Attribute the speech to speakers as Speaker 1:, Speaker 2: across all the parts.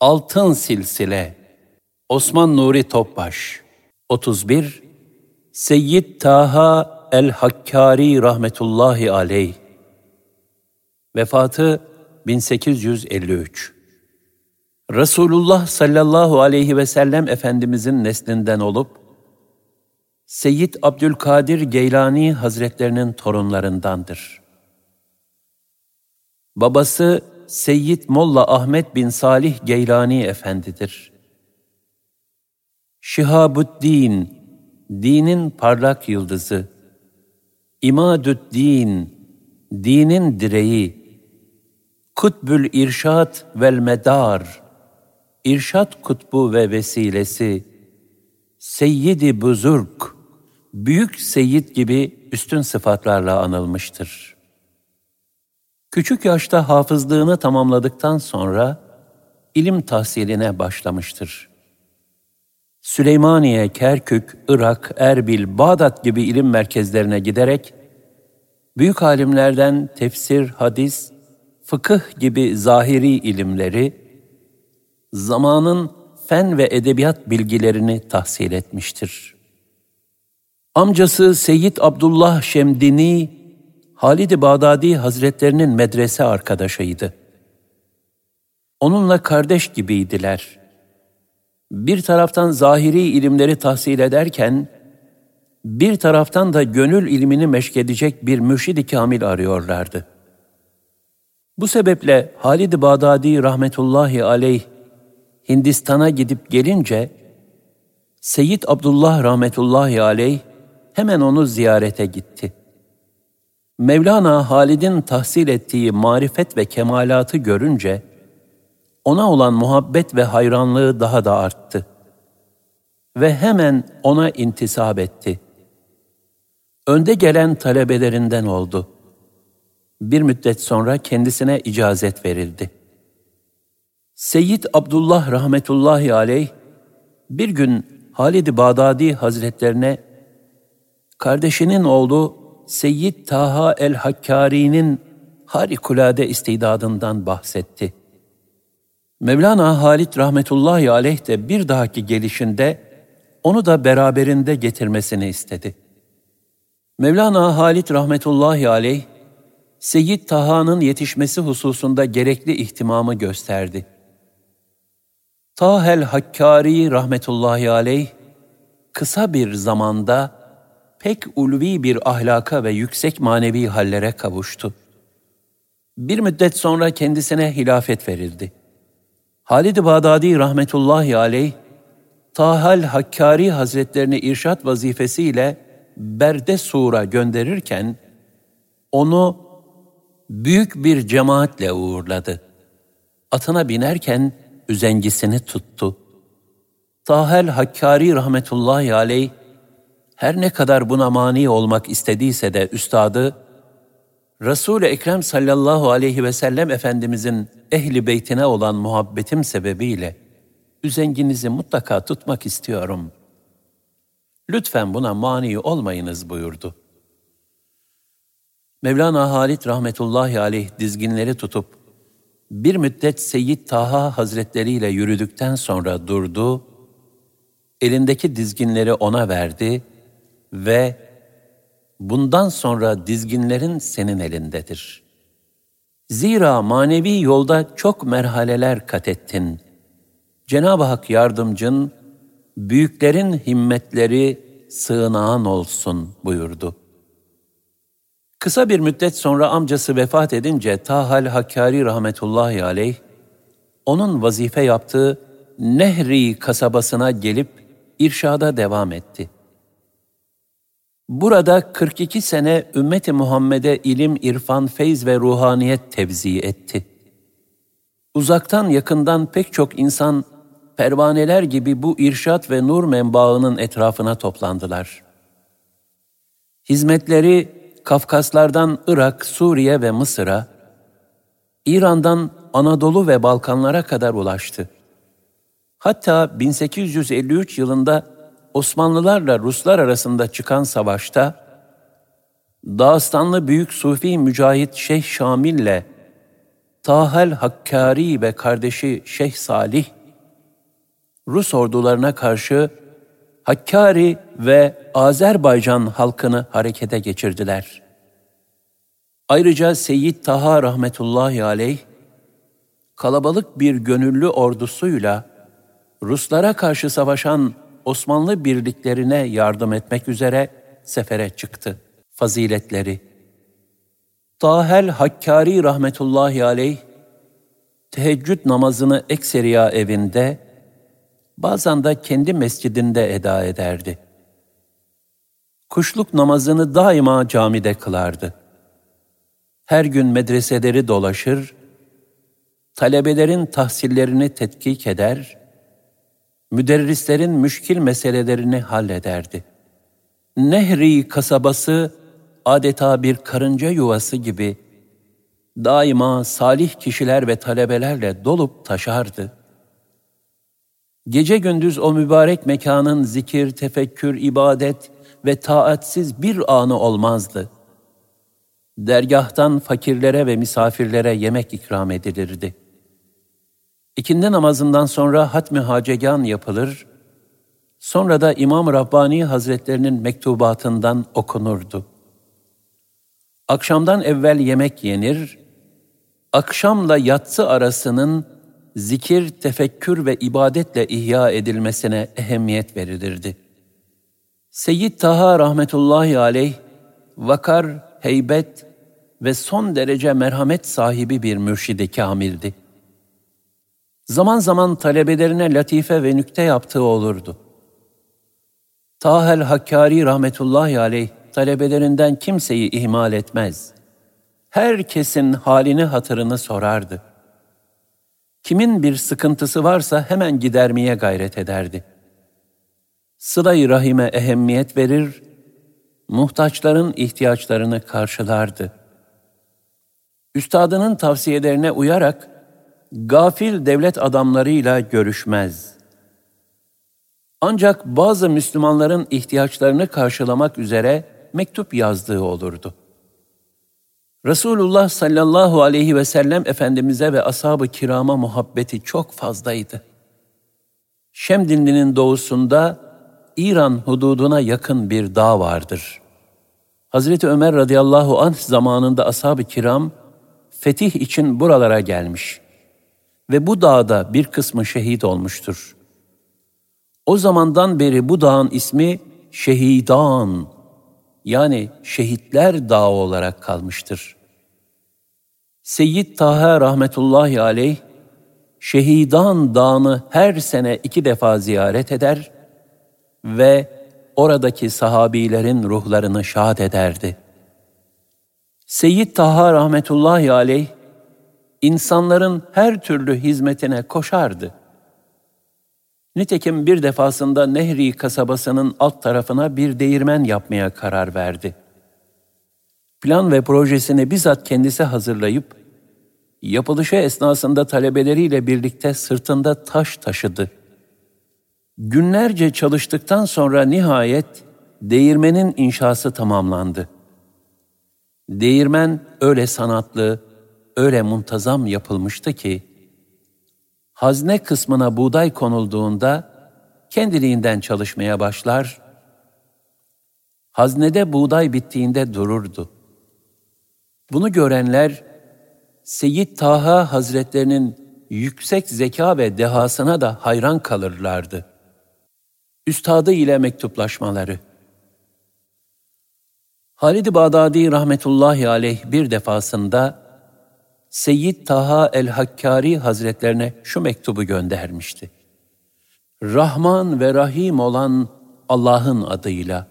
Speaker 1: Altın Silsile Osman Nuri Topbaş 31 Seyyid Taha El-Hakkari rahmetullahi aleyh Vefatı 1853 Resulullah sallallahu aleyhi ve sellem Efendimizin neslinden olup, Seyyid Abdülkadir Geylani Hazretlerinin torunlarındandır. Babası Seyyid Molla Ahmet bin Salih Geylani Efendidir. Şihabuddin, dinin parlak yıldızı, İmadüddin, dinin direği, Kutbül İrşad vel Medar, İrşad kutbu ve vesilesi, Seyyidi Buzurg, büyük seyyid gibi üstün sıfatlarla anılmıştır. Küçük yaşta hafızlığını tamamladıktan sonra ilim tahsiline başlamıştır. Süleymaniye, Kerkük, Irak, Erbil, Bağdat gibi ilim merkezlerine giderek büyük alimlerden tefsir, hadis, fıkıh gibi zahiri ilimleri, zamanın fen ve edebiyat bilgilerini tahsil etmiştir. Amcası Seyyid Abdullah Şemdini, Halid-i Bağdadi Hazretlerinin medrese arkadaşıydı. Onunla kardeş gibiydiler. Bir taraftan zahiri ilimleri tahsil ederken, bir taraftan da gönül ilmini meşkedecek bir mürşid-i kamil arıyorlardı. Bu sebeple Halid-i Bağdadi rahmetullahi aleyh Hindistan'a gidip gelince Seyyid Abdullah rahmetullahi aleyh hemen onu ziyarete gitti. Mevlana Halid'in tahsil ettiği marifet ve kemalatı görünce ona olan muhabbet ve hayranlığı daha da arttı. Ve hemen ona intisap etti. Önde gelen talebelerinden oldu. Bir müddet sonra kendisine icazet verildi. Seyyid Abdullah rahmetullahi aleyh bir gün Halid-i Bağdadi Hazretlerine kardeşinin oğlu Seyyid Taha el-Hakkari'nin harikulade istidadından bahsetti. Mevlana Halid rahmetullahi aleyh de bir dahaki gelişinde onu da beraberinde getirmesini istedi. Mevlana Halid rahmetullahi aleyh, Seyyid Taha'nın yetişmesi hususunda gerekli ihtimamı gösterdi. Tahel Hakkari rahmetullahi aleyh, kısa bir zamanda pek ulvi bir ahlaka ve yüksek manevi hallere kavuştu. Bir müddet sonra kendisine hilafet verildi. Halid-i Bağdadi rahmetullahi aleyh, Tahal Hakkari Hazretlerini irşat vazifesiyle Berde Sur'a gönderirken, onu büyük bir cemaatle uğurladı. Atına binerken üzengisini tuttu. Tahel Hakkari rahmetullahi aleyh, her ne kadar buna mani olmak istediyse de üstadı, Resul-i Ekrem sallallahu aleyhi ve sellem Efendimizin ehli beytine olan muhabbetim sebebiyle üzenginizi mutlaka tutmak istiyorum. Lütfen buna mani olmayınız buyurdu. Mevlana Halit rahmetullahi aleyh dizginleri tutup bir müddet Seyyid Taha Hazretleri ile yürüdükten sonra durdu, elindeki dizginleri ona verdi ve bundan sonra dizginlerin senin elindedir. Zira manevi yolda çok merhaleler kat ettin. Cenab-ı Hak yardımcın, büyüklerin himmetleri sığınağın olsun buyurdu. Kısa bir müddet sonra amcası vefat edince Tahal Hakkari rahmetullahi aleyh, onun vazife yaptığı Nehri kasabasına gelip irşada devam etti.'' Burada 42 sene ümmeti Muhammed'e ilim, irfan, feyz ve ruhaniyet tevzi etti. Uzaktan yakından pek çok insan pervaneler gibi bu irşat ve nur menbaının etrafına toplandılar. Hizmetleri Kafkaslardan Irak, Suriye ve Mısır'a, İran'dan Anadolu ve Balkanlara kadar ulaştı. Hatta 1853 yılında Osmanlılarla Ruslar arasında çıkan savaşta Dağıstanlı büyük Sufi mücahit Şeyh Şamil'le Tahel Hakkari ve kardeşi Şeyh Salih, Rus ordularına karşı Hakkari ve Azerbaycan halkını harekete geçirdiler. Ayrıca Seyyid Taha rahmetullahi aleyh, kalabalık bir gönüllü ordusuyla Ruslara karşı savaşan Osmanlı birliklerine yardım etmek üzere sefere çıktı. Faziletleri Tahel Hakkari rahmetullahi aleyh, teheccüd namazını ekseriya evinde, bazen de kendi mescidinde eda ederdi. Kuşluk namazını daima camide kılardı. Her gün medreseleri dolaşır, talebelerin tahsillerini tetkik eder, müderrislerin müşkil meselelerini hallederdi. Nehri kasabası adeta bir karınca yuvası gibi daima salih kişiler ve talebelerle dolup taşardı. Gece gündüz o mübarek mekanın zikir, tefekkür, ibadet ve taatsiz bir anı olmazdı. Dergahtan fakirlere ve misafirlere yemek ikram edilirdi. İkindi namazından sonra hatmi hacegan yapılır, sonra da İmam Rabbani Hazretlerinin mektubatından okunurdu. Akşamdan evvel yemek yenir, akşamla yatsı arasının zikir, tefekkür ve ibadetle ihya edilmesine ehemmiyet verilirdi. Seyyid Taha rahmetullahi aleyh, vakar, heybet ve son derece merhamet sahibi bir mürşidi kamildi. Zaman zaman talebelerine latife ve nükte yaptığı olurdu. Tahel Hakkari rahmetullahi aleyh, talebelerinden kimseyi ihmal etmez. Herkesin halini hatırını sorardı. Kimin bir sıkıntısı varsa hemen gidermeye gayret ederdi. Sıla-i rahime ehemmiyet verir, muhtaçların ihtiyaçlarını karşılardı. Üstadının tavsiyelerine uyarak gafil devlet adamlarıyla görüşmez. Ancak bazı Müslümanların ihtiyaçlarını karşılamak üzere mektup yazdığı olurdu. Resulullah sallallahu aleyhi ve sellem Efendimiz'e ve ashab-ı kirama muhabbeti çok fazlaydı. Şemdinli'nin doğusunda İran hududuna yakın bir dağ vardır. Hazreti Ömer radıyallahu anh zamanında ashab-ı kiram fetih için buralara gelmiş ve bu dağda bir kısmı şehit olmuştur. O zamandan beri bu dağın ismi Şehidan yani Şehitler Dağı olarak kalmıştır. Seyyid Taha rahmetullahi aleyh, Şehidan Dağı'nı her sene iki defa ziyaret eder ve oradaki sahabilerin ruhlarını şad ederdi. Seyyid Taha rahmetullahi aleyh, insanların her türlü hizmetine koşardı. Nitekim bir defasında Nehri kasabasının alt tarafına bir değirmen yapmaya karar verdi. Plan ve projesini bizzat kendisi hazırlayıp, yapılışı esnasında talebeleriyle birlikte sırtında taş taşıdı. Günlerce çalıştıktan sonra nihayet değirmenin inşası tamamlandı. Değirmen öyle sanatlı, öyle muntazam yapılmıştı ki, hazne kısmına buğday konulduğunda kendiliğinden çalışmaya başlar, haznede buğday bittiğinde dururdu. Bunu görenler, Seyyid Taha Hazretlerinin yüksek zeka ve dehasına da hayran kalırlardı. Üstadı ile mektuplaşmaları Halid-i Bağdadi rahmetullahi aleyh bir defasında Seyyid Taha el-Hakkari Hazretlerine şu mektubu göndermişti. Rahman ve Rahim olan Allah'ın adıyla,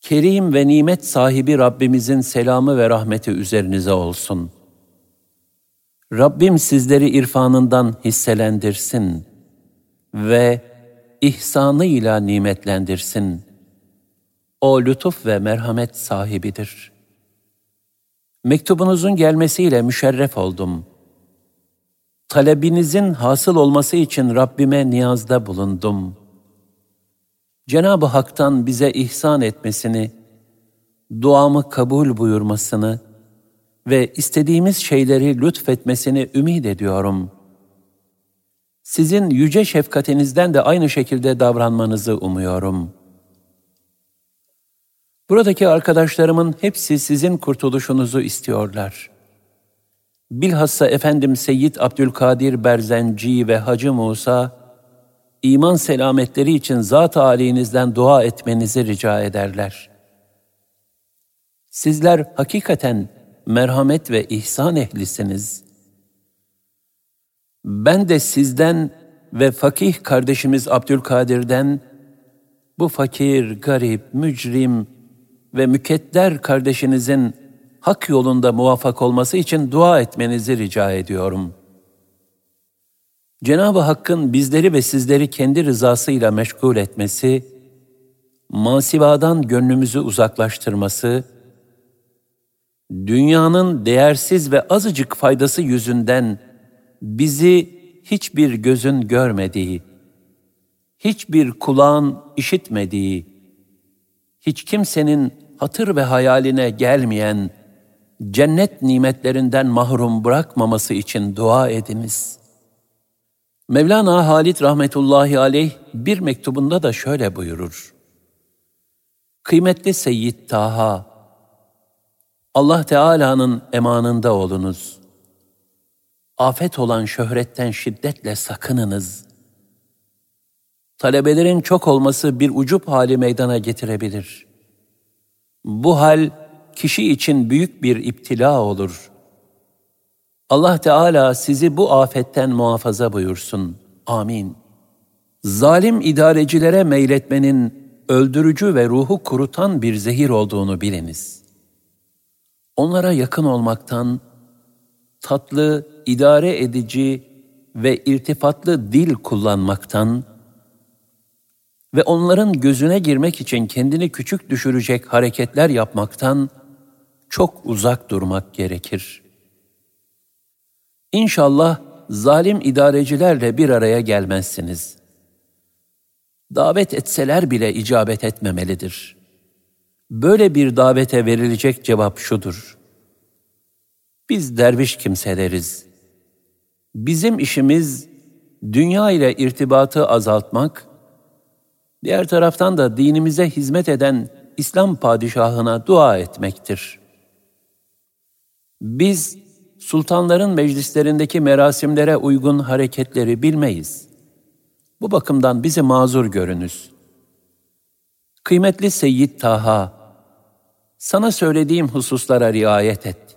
Speaker 1: Kerim ve nimet sahibi Rabbimizin selamı ve rahmeti üzerinize olsun. Rabbim sizleri irfanından hisselendirsin ve ihsanıyla nimetlendirsin. O lütuf ve merhamet sahibidir.'' Mektubunuzun gelmesiyle müşerref oldum. Talebinizin hasıl olması için Rabbime niyazda bulundum. Cenab-ı Hak'tan bize ihsan etmesini, duamı kabul buyurmasını ve istediğimiz şeyleri lütfetmesini ümid ediyorum. Sizin yüce şefkatinizden de aynı şekilde davranmanızı umuyorum. Buradaki arkadaşlarımın hepsi sizin kurtuluşunuzu istiyorlar. Bilhassa efendim Seyyid Abdülkadir Berzenci ve Hacı Musa, iman selametleri için zat-ı âlinizden dua etmenizi rica ederler. Sizler hakikaten merhamet ve ihsan ehlisiniz. Ben de sizden ve fakih kardeşimiz Abdülkadir'den bu fakir, garip, mücrim ve mükedder kardeşinizin hak yolunda muvaffak olması için dua etmenizi rica ediyorum. Cenab-ı Hakk'ın bizleri ve sizleri kendi rızasıyla meşgul etmesi, masivadan gönlümüzü uzaklaştırması, dünyanın değersiz ve azıcık faydası yüzünden bizi hiçbir gözün görmediği, hiçbir kulağın işitmediği, hiç kimsenin hatır ve hayaline gelmeyen cennet nimetlerinden mahrum bırakmaması için dua ediniz. Mevlana Halit rahmetullahi aleyh bir mektubunda da şöyle buyurur. Kıymetli Seyyid Taha, Allah Teala'nın emanında olunuz. Afet olan şöhretten şiddetle sakınınız. Talebelerin çok olması bir ucup hali meydana getirebilir. Bu hal kişi için büyük bir iptila olur. Allah Teala sizi bu afetten muhafaza buyursun. Amin. Zalim idarecilere meyletmenin öldürücü ve ruhu kurutan bir zehir olduğunu biliniz. Onlara yakın olmaktan, tatlı, idare edici ve iltifatlı dil kullanmaktan ve onların gözüne girmek için kendini küçük düşürecek hareketler yapmaktan çok uzak durmak gerekir. İnşallah zalim idarecilerle bir araya gelmezsiniz. Davet etseler bile icabet etmemelidir. Böyle bir davete verilecek cevap şudur. Biz derviş kimseleriz. Bizim işimiz dünya ile irtibatı azaltmak, diğer taraftan da dinimize hizmet eden İslam padişahına dua etmektir. Biz sultanların meclislerindeki merasimlere uygun hareketleri bilmeyiz. Bu bakımdan bizi mazur görünüz. Kıymetli Seyyid Taha, sana söylediğim hususlara riayet et.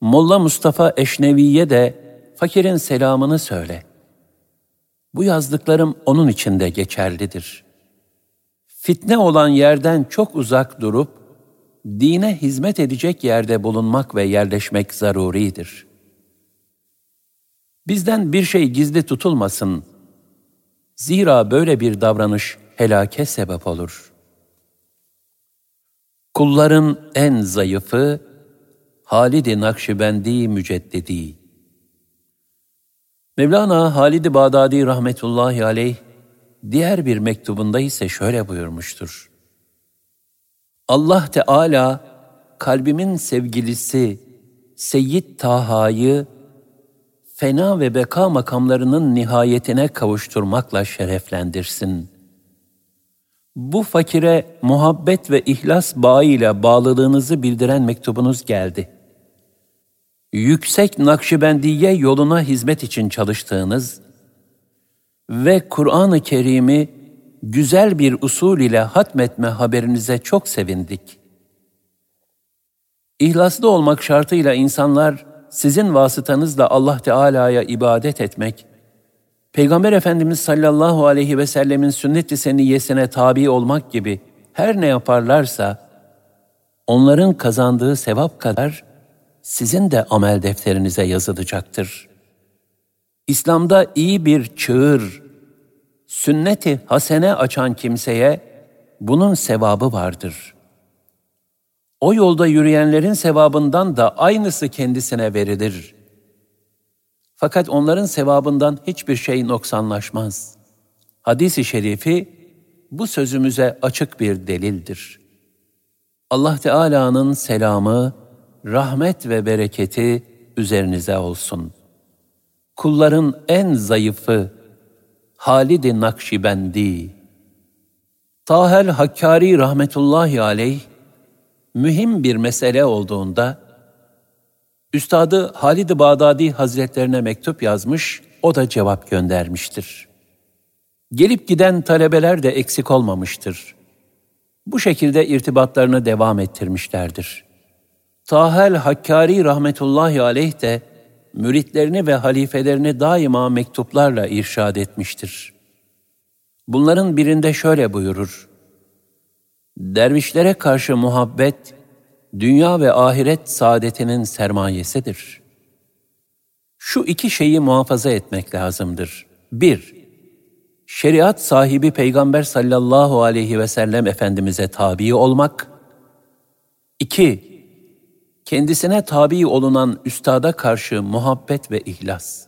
Speaker 1: Molla Mustafa Eşnevi'ye de fakirin selamını söyle. Bu yazdıklarım onun için de geçerlidir. Fitne olan yerden çok uzak durup, dine hizmet edecek yerde bulunmak ve yerleşmek zaruridir. Bizden bir şey gizli tutulmasın. Zira böyle bir davranış helake sebep olur. Kulların en zayıfı Halid-i Nakşibendi Müceddidi. Mevlana Halid-i Bağdadi rahmetullahi aleyh diğer bir mektubunda ise şöyle buyurmuştur. Allah Teala kalbimin sevgilisi Seyyid Taha'yı fena ve beka makamlarının nihayetine kavuşturmakla şereflendirsin. Bu fakire muhabbet ve ihlas bağıyla bağlılığınızı bildiren mektubunuz geldi. Yüksek Nakşibendiye yoluna hizmet için çalıştığınız ve Kur'an-ı Kerim'i güzel bir usul ile hatmetme haberinize çok sevindik. İhlaslı olmak şartıyla insanlar sizin vasıtanızla Allah Teala'ya ibadet etmek, Peygamber Efendimiz sallallahu aleyhi ve sellemin sünnet-i seniyyesine tabi olmak gibi her ne yaparlarsa, onların kazandığı sevap kadar sizin de amel defterinize yazılacaktır. İslam'da iyi bir çığır, sünneti hasene açan kimseye bunun sevabı vardır. O yolda yürüyenlerin sevabından da aynısı kendisine verilir. Fakat onların sevabından hiçbir şey noksanlaşmaz. Hadis-i şerifi bu sözümüze açık bir delildir. Allah Teala'nın selamı, rahmet ve bereketi üzerinize olsun. Kulların en zayıfı Halid-i Nakşibendi. Tahel Hakkari rahmetullahi aleyh mühim bir mesele olduğunda Üstadı Halid-i Bağdadi Hazretlerine mektup yazmış, o da cevap göndermiştir. Gelip giden talebeler de eksik olmamıştır. Bu şekilde irtibatlarını devam ettirmişlerdir. Tahel Hakkari rahmetullahi aleyh de müritlerini ve halifelerini daima mektuplarla irşad etmiştir. Bunların birinde şöyle buyurur. Dervişlere karşı muhabbet, dünya ve ahiret saadetinin sermayesidir. Şu iki şeyi muhafaza etmek lazımdır. Bir, şeriat sahibi Peygamber sallallahu aleyhi ve sellem Efendimiz'e tabi olmak. İki, kendisine tabi olunan üstada karşı muhabbet ve ihlas.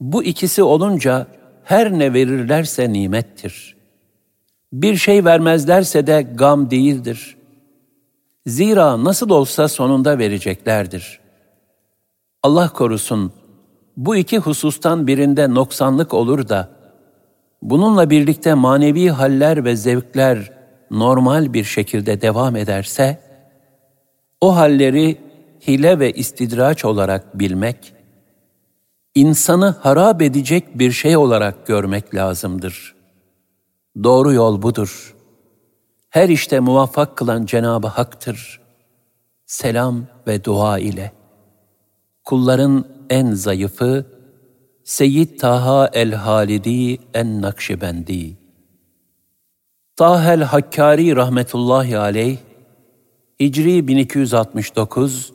Speaker 1: Bu ikisi olunca her ne verirlerse nimettir. Bir şey vermezlerse de gam değildir. Zira nasıl olsa sonunda vereceklerdir. Allah korusun, bu iki husustan birinde noksanlık olur da, bununla birlikte manevi haller ve zevkler normal bir şekilde devam ederse, o halleri hile ve istidraç olarak bilmek, insanı harap edecek bir şey olarak görmek lazımdır. Doğru yol budur. Her işte muvaffak kılan Cenab-ı Hak'tır. Selam ve dua ile. Kulların en zayıfı, Seyyid Taha el-Halidi en-Nakşibendi. Tahel Hakkari rahmetullahi aleyh, Hicri 1269,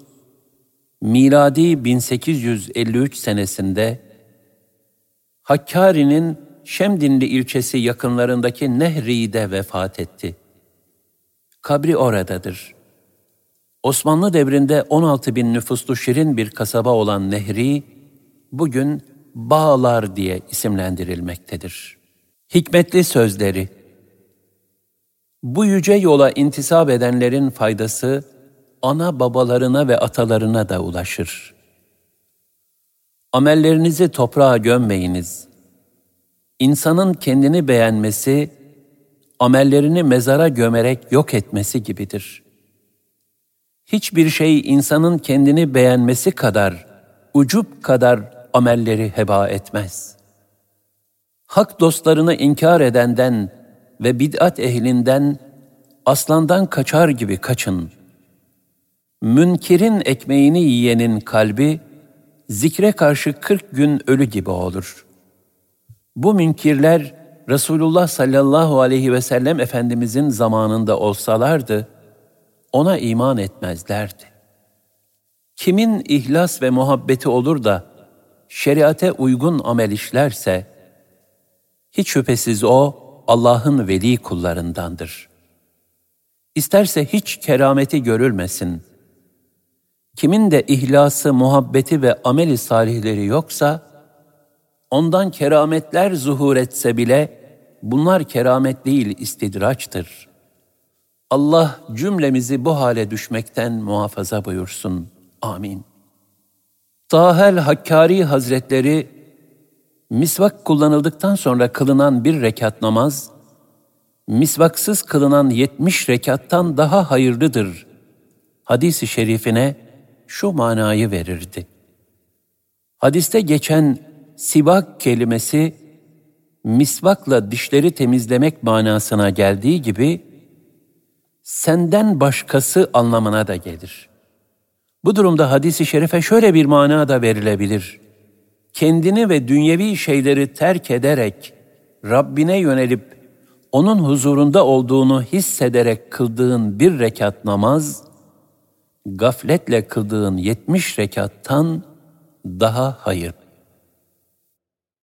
Speaker 1: miladi 1853 senesinde Hakkari'nin Şemdinli ilçesi yakınlarındaki Nehri'de vefat etti. Kabri oradadır. Osmanlı devrinde 16 bin nüfuslu şirin bir kasaba olan Nehri, bugün Bağlar diye isimlendirilmektedir. Hikmetli sözleri Bu yüce yola intisap edenlerin faydası, ana babalarına ve atalarına da ulaşır. Amellerinizi toprağa gömmeyiniz. İnsanın kendini beğenmesi, amellerini mezara gömerek yok etmesi gibidir. Hiçbir şey insanın kendini beğenmesi kadar, ucup kadar amelleri heba etmez. Hak dostlarını inkar edenden ve bid'at ehlinden aslandan kaçar gibi kaçın.'' Münkirin ekmeğini yiyenin kalbi, zikre karşı kırk gün ölü gibi olur. Bu münkirler, Resulullah sallallahu aleyhi ve sellem Efendimizin zamanında olsalardı, ona iman etmezlerdi. Kimin ihlas ve muhabbeti olur da, şeriate uygun amel işlerse, hiç şüphesiz o, Allah'ın veli kullarındandır. İsterse hiç kerameti görülmesin.'' Kimin de ihlası, muhabbeti ve ameli salihleri yoksa, ondan kerametler zuhur etse bile, bunlar keramet değil istidraçtır. Allah cümlemizi bu hale düşmekten muhafaza buyursun. Amin. Tahel Hakkari Hazretleri, misvak kullanıldıktan sonra kılınan bir rekat namaz, misvaksız kılınan yetmiş rekattan daha hayırlıdır. Hadis-i şerifine, şu manayı verirdi. Hadiste geçen sivak kelimesi misvakla dişleri temizlemek manasına geldiği gibi senden başkası anlamına da gelir. Bu durumda hadisi şerife şöyle bir mana da verilebilir. Kendini ve dünyevi şeyleri terk ederek Rabbine yönelip onun huzurunda olduğunu hissederek kıldığın bir rekat namaz gafletle kıldığın yetmiş rekattan daha hayır.